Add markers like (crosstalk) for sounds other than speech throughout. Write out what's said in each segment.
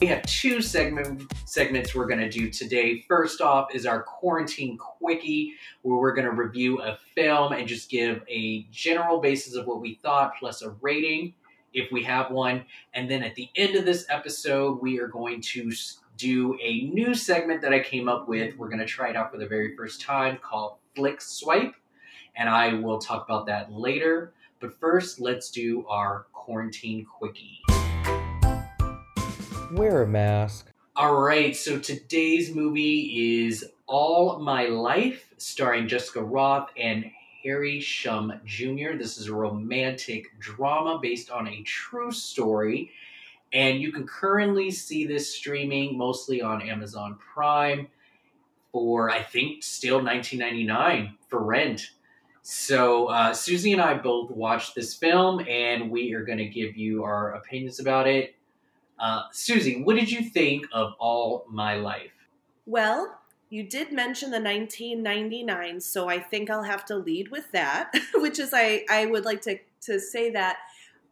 We have two segment segments we're going to do today. First off is our quarantine quickie, where we're going to review a film and just give a general basis of what we thought, plus a rating if we have one. And then at the end of this episode, we are going to do a new segment that I came up with. We're going to try it out for the very first time called Flick Swipe, and I will talk about that later. But first, let's do our quarantine quickie. Wear a mask. All right, so today's movie is All My Life, starring Jessica Rothe and Harry Shum Jr. This is a romantic drama based on a true story, and you can currently see this streaming mostly on Amazon Prime for I think still 19.99 for rent. So uh, Susie and I both watched this film, and we are going to give you our opinions about it. Uh, Susie, what did you think of All My Life? Well, you did mention the 1999, so I think I'll have to lead with that, (laughs) which is I, I would like to, to say that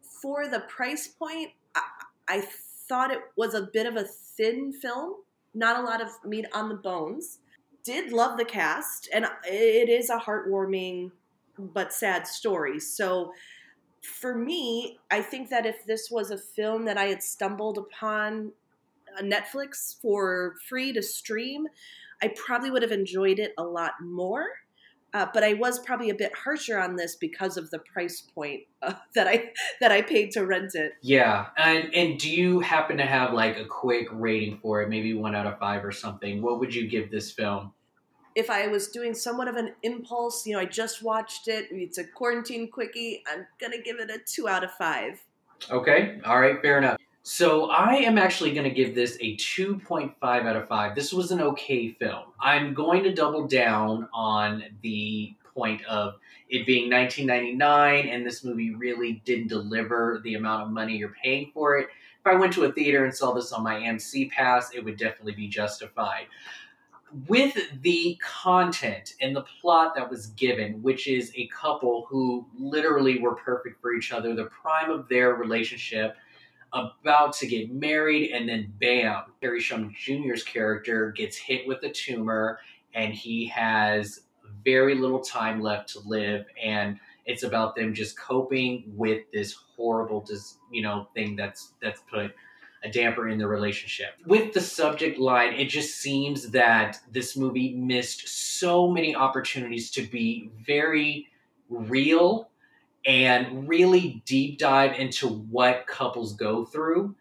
for the price point, I, I thought it was a bit of a thin film, not a lot of meat on the bones. Did love the cast, and it is a heartwarming but sad story. So for me, I think that if this was a film that I had stumbled upon Netflix for free to stream, I probably would have enjoyed it a lot more. Uh, but I was probably a bit harsher on this because of the price point uh, (laughs) that I that I paid to rent it. Yeah, and and do you happen to have like a quick rating for it, maybe one out of five or something? What would you give this film? If I was doing somewhat of an impulse, you know, I just watched it. It's a quarantine quickie. I'm gonna give it a two out of five. Okay, all right, fair enough. So I am actually going to give this a 2.5 out of 5. This was an okay film. I'm going to double down on the point of it being 1999 and this movie really didn't deliver the amount of money you're paying for it. If I went to a theater and saw this on my AMC pass, it would definitely be justified. With the content and the plot that was given, which is a couple who literally were perfect for each other, the prime of their relationship – about to get married, and then bam, Harry Shum Jr.'s character gets hit with a tumor, and he has very little time left to live, and it's about them just coping with this horrible, just you know, thing that's that's put a damper in the relationship. With the subject line, it just seems that this movie missed so many opportunities to be very real and really deep dive into what couples go through.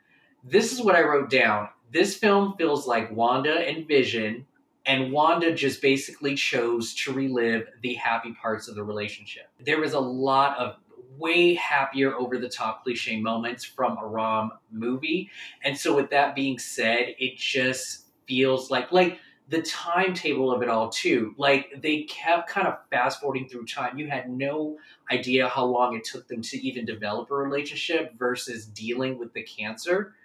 This is what I wrote down. This film feels like Wanda and Vision, and Wanda just basically chose to relive the happy parts of the relationship. There was a lot of way happier over the top cliche moments from a rom movie. And so with that being said, it just feels like like the timetable of it all too. Like they kept kind of fast forwarding through time. You had no idea how long it took them to even develop a relationship versus dealing with the cancer.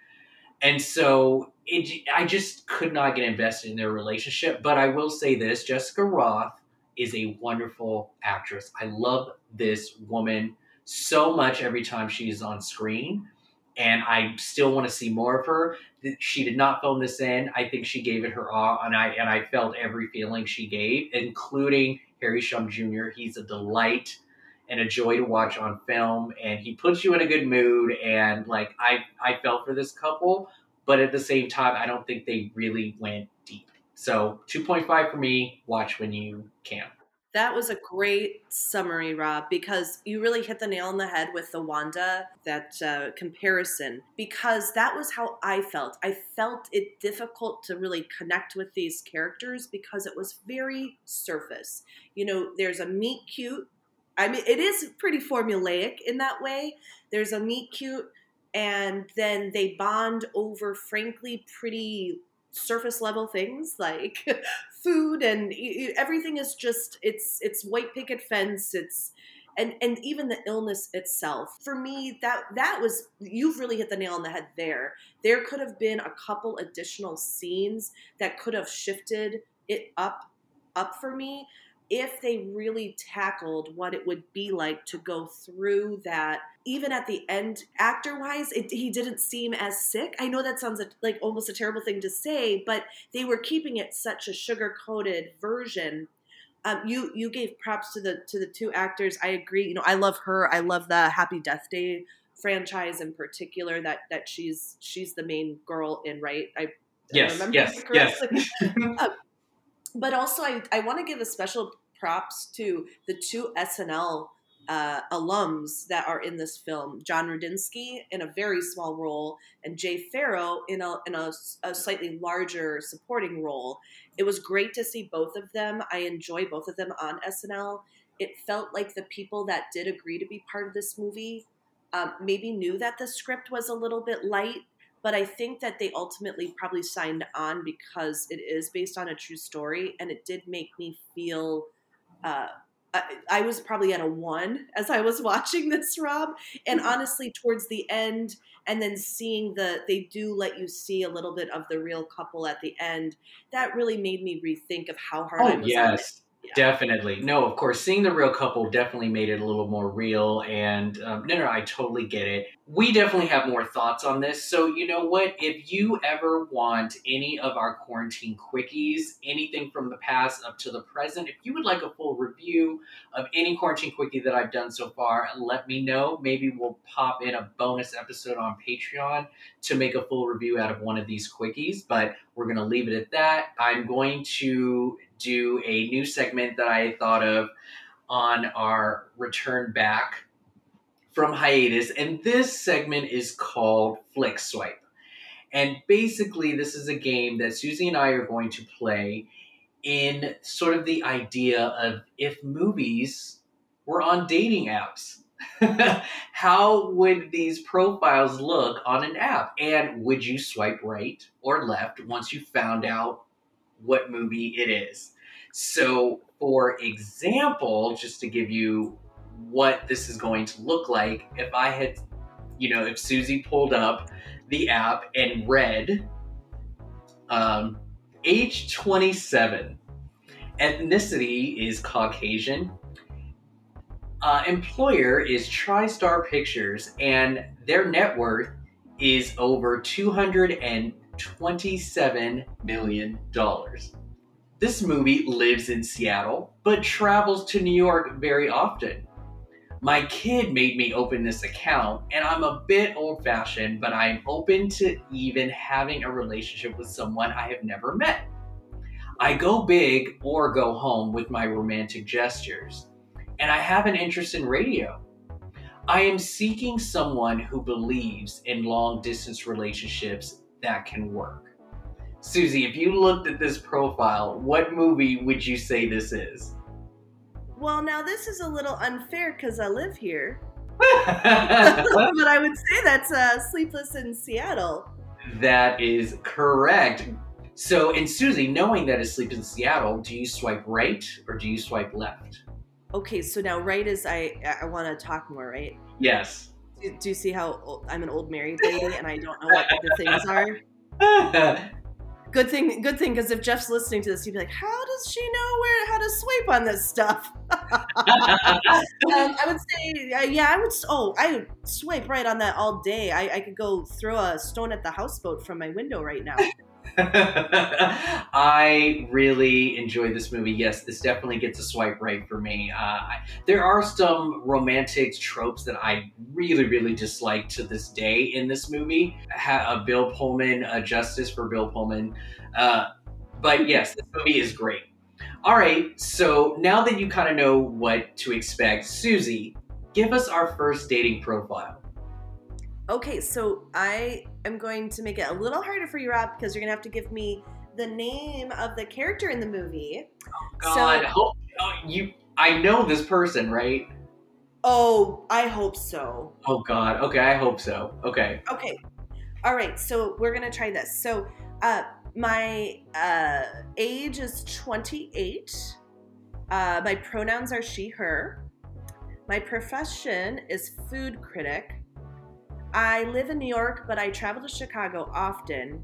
And so it, I just could not get invested in their relationship. But I will say this Jessica Rothe is a wonderful actress. I love this woman so much every time she's on screen and I still want to see more of her. She did not film this in. I think she gave it her all, and I and I felt every feeling she gave, including Harry Shum Jr. He's a delight and a joy to watch on film, and he puts you in a good mood. And like I, I felt for this couple, but at the same time, I don't think they really went deep. So 2.5 for me. Watch when you can. That was a great summary, Rob, because you really hit the nail on the head with the Wanda, that uh, comparison, because that was how I felt. I felt it difficult to really connect with these characters because it was very surface. You know, there's a meet cute. I mean, it is pretty formulaic in that way. There's a meet cute, and then they bond over, frankly, pretty surface level things (laughs) like food and everything is just it's it's white picket fence it's and and even the illness itself. For me that that was you've really hit the nail on the head there. There could have been a couple additional scenes that could have shifted it up up for me if they really tackled what it would be like to go through that even at the end actor wise he didn't seem as sick. I know that sounds like almost a terrible thing to say but they were keeping it such a sugar coated version. Um, you you gave props to the to the two actors. I agree you know i love her. I love the happy death day franchise in particular that that she's she's the main girl in right? I yes yes yes. Uh, (laughs) but also I, I want to give a special props to the two SNL uh, alums that are in this film Jon Rudnitsky in a very small role, and Jay Pharoah in, a, in a, a, slightly larger supporting role. It was great to see both of them. I enjoy both of them on SNL. It felt like the people that did agree to be part of this movie um, maybe knew that the script was a little bit light but I think that they ultimately probably signed on because it is based on a true story, and it did make me feel. Uh, I, I was probably at a one (laughs) as I was watching this, Rob. And mm-hmm. honestly, towards the end, and then seeing the they do let you see a little bit of the real couple at the end, that really made me rethink of how hard oh, I was. Yes. Definitely. No, of course, seeing the real couple definitely made it a little more real. And um, no, no, I totally get it. We definitely have more thoughts on this. So, you know what? If you ever want any of our quarantine quickies, anything from the past up to the present, if you would like a full review of any quarantine quickie that I've done so far, let me know. Maybe we'll pop in a bonus episode on Patreon to make a full review out of one of these quickies. But we're going to leave it at that. I'm going to do a new segment that I thought of on our return back from hiatus. And this segment is called Flick Swipe. And basically, this is a game that Susie and I are going to play in sort of the idea of if movies were on dating apps. (laughs) How would these profiles look on an app? And would you swipe right or left once you found out what movie it is. So, for example, just to give you what this is going to look like, if I had, you know, if Susie pulled up the app and read um, age 27, ethnicity is Caucasian, uh, employer is TriStar Pictures, and their net worth is over 200 and $27 million. This movie lives in Seattle, but travels to New York very often. My kid made me open this account, and I'm a bit old fashioned, but I'm open to even having a relationship with someone I have never met. I go big or go home with my romantic gestures, and I have an interest in radio. I am seeking someone who believes in long distance relationships that can work. Susie, if you looked at this profile, what movie would you say this is? Well, now this is a little unfair because I live here. (laughs) (laughs) but I would say that's uh, Sleepless in Seattle. That is correct. So, and Susie, knowing that it's Sleepless in Seattle, do you swipe right or do you swipe left? Okay, so now right is I I want to talk more, right? Yes. Do, do you see how old, I'm an old married lady and I don't know what the things are? (laughs) good thing, good thing, because if Jeff's listening to this, he'd be like, "How does she know where how to swipe on this stuff?" (laughs) um, I would say, uh, yeah, I would. Oh, I would swipe right on that all day. I, I could go throw a stone at the houseboat from my window right now. I really enjoyed this movie. Yes, this definitely gets a swipe right for me. Uh, I, there are some romantic tropes that I really, really dislike to this day in this movie. Ha- uh, Bill Pullman, uh, Justice for Bill Pullman. Uh, but yes, this movie is great. All right, so now that you kind of know what to expect, Susie, give us our first dating profile. Okay, so I am going to make it a little harder for you, Rob, because you're gonna have to give me the name of the character in the movie. Oh God, so, hope, oh, you. I know this person, right? Oh, I hope so. Oh God. Okay, I hope so. Okay. Okay. All right. So we're gonna try this. So, uh, my uh, age is 28. Uh, my pronouns are she/her. My profession is food critic. I live in New York, but I travel to Chicago often.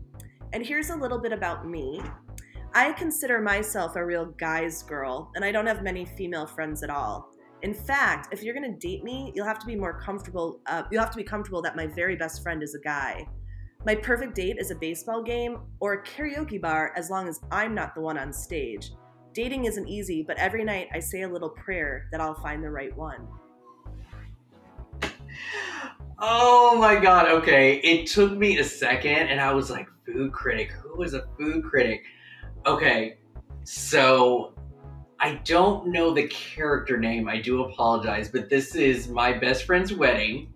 And here's a little bit about me I consider myself a real guy's girl, and I don't have many female friends at all. In fact, if you're gonna date me, you'll have to be more comfortable. Uh, you'll have to be comfortable that my very best friend is a guy. My perfect date is a baseball game or a karaoke bar as long as I'm not the one on stage. Dating isn't easy, but every night I say a little prayer that I'll find the right one. Oh my god, okay. It took me a second and I was like, food critic. Who is a food critic? Okay, so I don't know the character name. I do apologize, but this is my best friend's wedding,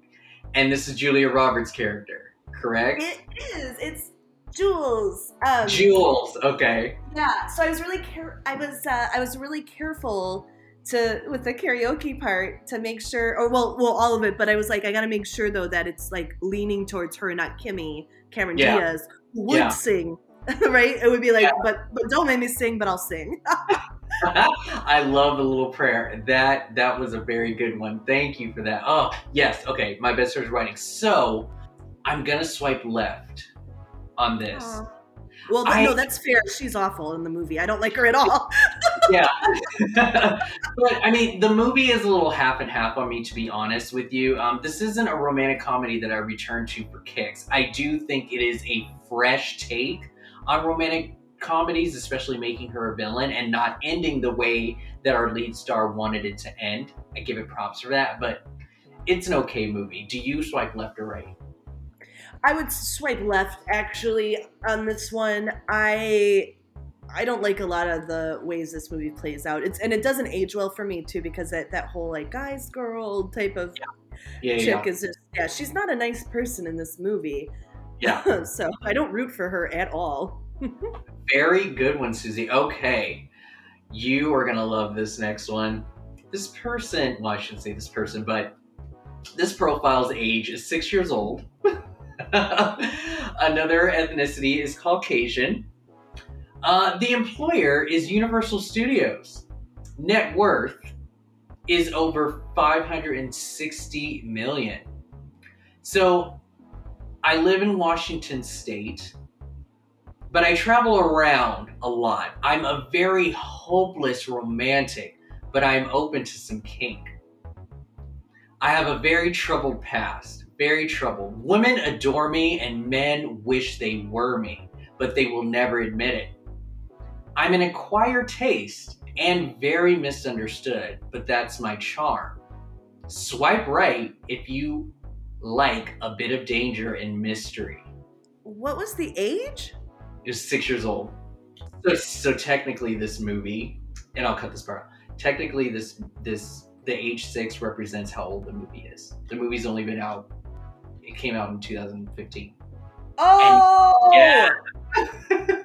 and this is Julia Roberts' character, correct? It is. It's Jules. Um, Jules. Okay. Yeah. So I was really care. I was. Uh, I was really careful to with the karaoke part to make sure, or well, well, all of it. But I was like, I got to make sure though that it's like leaning towards her, not Kimmy, Cameron Yeah. Diaz, who would Yeah. sing. (laughs) right? It would be like, Yeah. but but don't make me sing, but I'll sing. (laughs) (laughs) I love the little prayer. That that was a very good one. Thank you for that. Oh yes. Okay. My best friend's writing. So I'm gonna swipe left on this. Aw. Well, I- no, that's fair. She's awful in the movie. I don't like her at all. (laughs) yeah. but I mean, the movie is a little half and half on me, to be honest with you. Um, this isn't a romantic comedy that I return to for kicks. I do think it is a fresh take on romantic comedies, especially making her a villain and not ending the way that our lead star wanted it to end. I give it props for that, but it's an okay movie. Do you swipe left or right? I would swipe left actually on this one. I I don't like a lot of the ways this movie plays out. It's and it doesn't age well for me too because that that whole like guys girl type of Yeah, yeah, chick yeah. is just yeah she's not a nice person in this movie. Yeah. (laughs) so I don't root for her at all. (laughs) Very good one, Susie. Okay. You are going to love this next one. This person, well, I shouldn't say this person, but this profile's age is six years old. (laughs) (laughs) Another ethnicity is Caucasian. Uh, the employer is Universal Studios. Net worth is over 560 million. So I live in Washington State but I travel around a lot. I'm a very hopeless romantic, but I'm open to some kink. I have a very troubled past, very troubled. Women adore me and men wish they were me, but they will never admit it. I'm an acquired taste and very misunderstood, but that's my charm. Swipe right if you like a bit of danger and mystery What was the age? It was six years old. So, so technically, this movie, and I'll cut this part. out. Technically, this this the age six represents how old the movie is. The movie's only been out. It came out in 2015. Oh, Yeah. (laughs)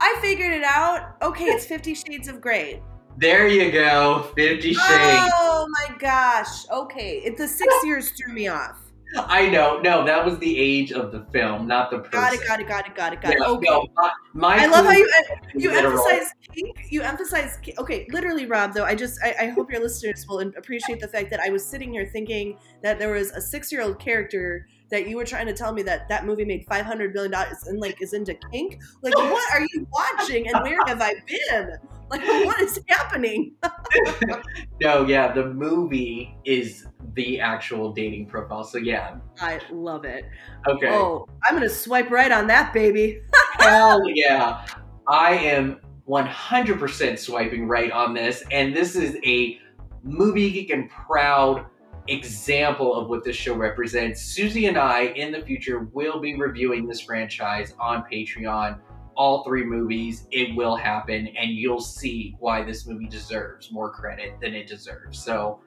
I figured it out. Okay, it's Fifty Shades of Grey. There you go. Fifty Shades. Oh my gosh. Okay, it, the six years threw me off. I know. No, that was the age of the film, not the person. Got it. Got it. Got it. Got it. Got it. Yeah, Okay. no, my, my I love how you uh, you literal. emphasize kink. You emphasize okay, literally, Rob. Though I just I, I hope your listeners will appreciate the fact that I was sitting here thinking that there was a six year old character that you were trying to tell me that that movie made five hundred million dollars and like is into kink. Like, (laughs) what are you watching and where have I been? Like, what is happening? (laughs) (laughs) No, yeah, the movie is the actual dating profile. So yeah, I love it. okay. Oh, I'm gonna swipe right on that baby. (laughs) Hell yeah. I am 100% swiping right on this. And this is a movie geek and proud example of what this show represents. Susie and I, in the future, will be reviewing this franchise on Patreon. All three movies, it will happen, and you'll see why this movie deserves more credit than it deserves. So,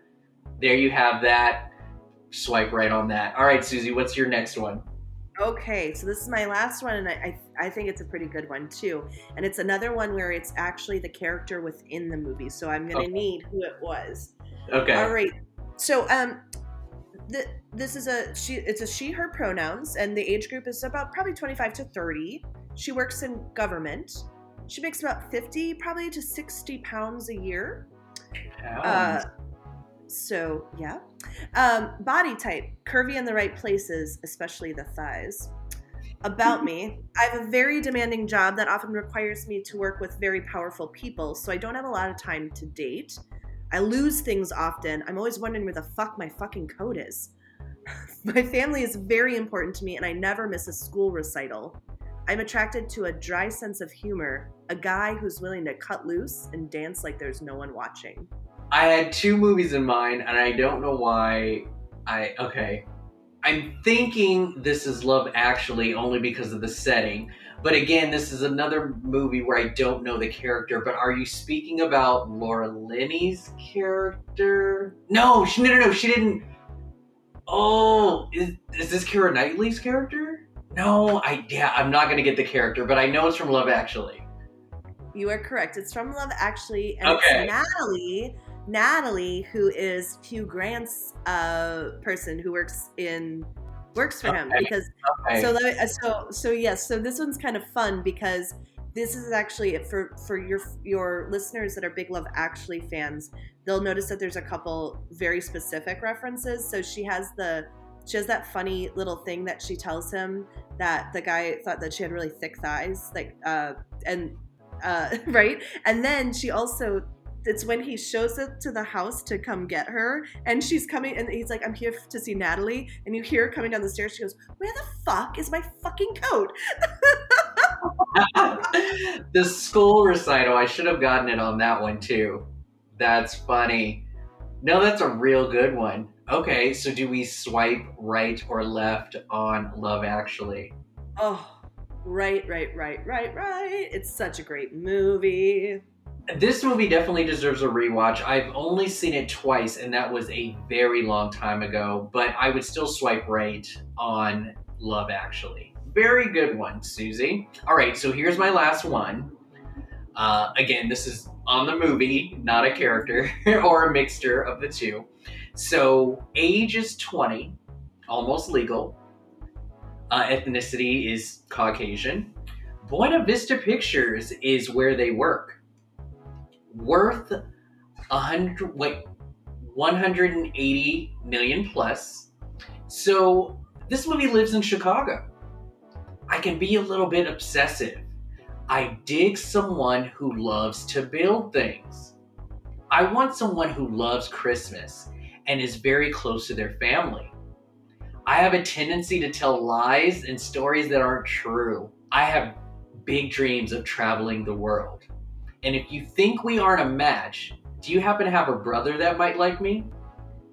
there you have that. Swipe right on that. All right, Susie, what's your next one? Okay, so this is my last one, and I, I I think it's a pretty good one too. And it's another one where it's actually the character within the movie. So I'm gonna Okay. need who it was. Okay. All right. So um, the, this is a she. It's a she her pronouns, and the age group is about probably 25 to 30. She works in government. She makes about 50, probably to 60 pounds a year. Uh, so yeah. Um, body type, curvy in the right places, especially the thighs. about me. I have a very demanding job that often requires me to work with very powerful people, so I don't have a lot of time to date. I lose things often. I'm always wondering where the fuck my fucking coat is. (laughs) my family is very important to me, and I never miss a school recital. I'm attracted to a dry sense of humor, a guy who's willing to cut loose and dance like there's no one watching. I had two movies in mind, and I don't know why. I okay. I'm thinking this is Love Actually only because of the setting. But again, this is another movie where I don't know the character. But are you speaking about Laura Linney's character? No, she, no, no, no. She didn't. Oh, is, is this Keira Knightley's character? No, I yeah, I'm not gonna get the character, but I know it's from Love Actually. You are correct. It's from Love Actually, and Okay. it's Natalie. Natalie, who is Hugh Grant's uh, person who works in works for him because Okay. so uh, so so yes so this one's kind of fun because this is actually for for your your listeners that are big love actually fans they'll notice that there's a couple very specific references. So she has the she has that funny little thing that she tells him that the guy thought that she had really thick thighs like uh and uh (laughs) right? And then she also it's when he shows up to the house to come get her and she's coming and he's like i'm here to see natalie and you hear her coming down the stairs she goes where the fuck is my fucking coat (laughs) the school recital, I should have gotten it on that one too. That's funny. No, that's a real good one. Okay, so do we swipe right or left on Love Actually? oh right right right right right it's such a great movie This movie definitely deserves a rewatch. I've only seen it twice, and that was a very long time ago, but I would still swipe right on Love Actually. Very good one, Susie. All right, so here's my last one. Uh, again, this is on the movie, not a character (laughs) or a mixture of the two. So, age is 20, almost legal. Uh, ethnicity is Caucasian. Buena Vista Pictures is where they work worth a hundred wait 180 million plus. So this movie lives in chicago. I can be a little bit obsessive. I dig someone who loves to build things. I want someone who loves christmas and is very close to their family. I have a tendency to tell lies and stories that aren't true. I have big dreams of traveling the world and if you think we aren't a match, do you happen to have a brother that might like me?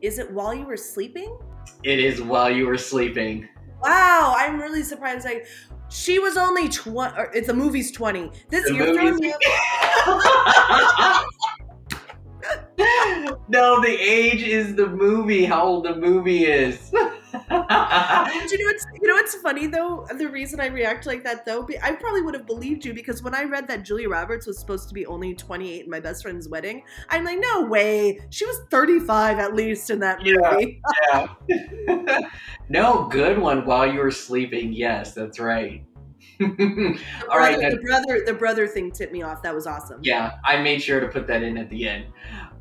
is it while you were sleeping It is while you were sleeping. wow i'm really surprised like she was only 20 it's the movie's 20 this The you're throwing me (laughs) no, the age is the movie, how old the movie is. But you know know what's funny though? The reason I react like that though, I probably would have believed you because when I read that Julia Roberts was supposed to be only 28 in my best friend's wedding, I'm like, no way. She was 35 at least in that movie. yeah. (laughs) (laughs) no, good one while you were sleeping. Yes, that's right. (laughs) All right, brother, then. the brother, the brother thing tipped me off. That was awesome. Yeah, I made sure to put that in at the end.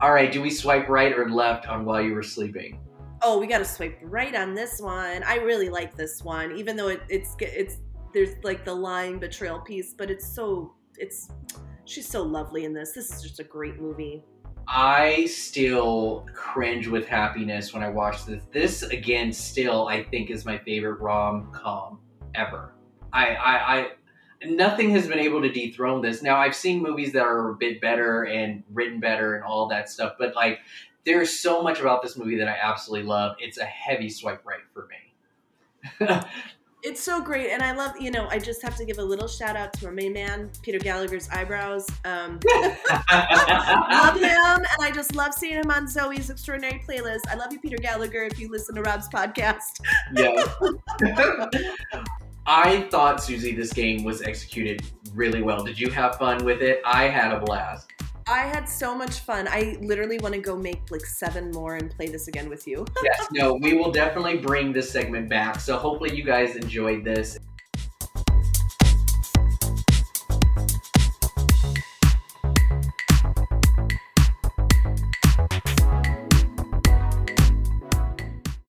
All right, do we swipe right or left on while you were sleeping? Oh, we got to swipe right on this one. I really like this one, even though it, it's it's there's like the lying betrayal piece, but it's so it's she's so lovely in this. This is just a great movie. I still cringe with happiness when I watch this. This again, still I think is my favorite rom com ever. I, I, I, nothing has been able to dethrone this. Now I've seen movies that are a bit better and written better and all that stuff, but like there's so much about this movie that I absolutely love. It's a heavy swipe right for me. (laughs) It's so great, and I love. You know, I just have to give a little shout out to our main man, Peter Gallagher's eyebrows. Um, (laughs) love him, and I just love seeing him on Zoey's Extraordinary Playlist. I love you, Peter Gallagher. If you listen to Rob's podcast, (laughs) yeah. I thought Susie, this game was executed really well. Did you have fun with it? I had a blast. I had so much fun. I literally want to go make like seven more and play this again with you. yes, no, we will definitely bring this segment back. So hopefully you guys enjoyed this.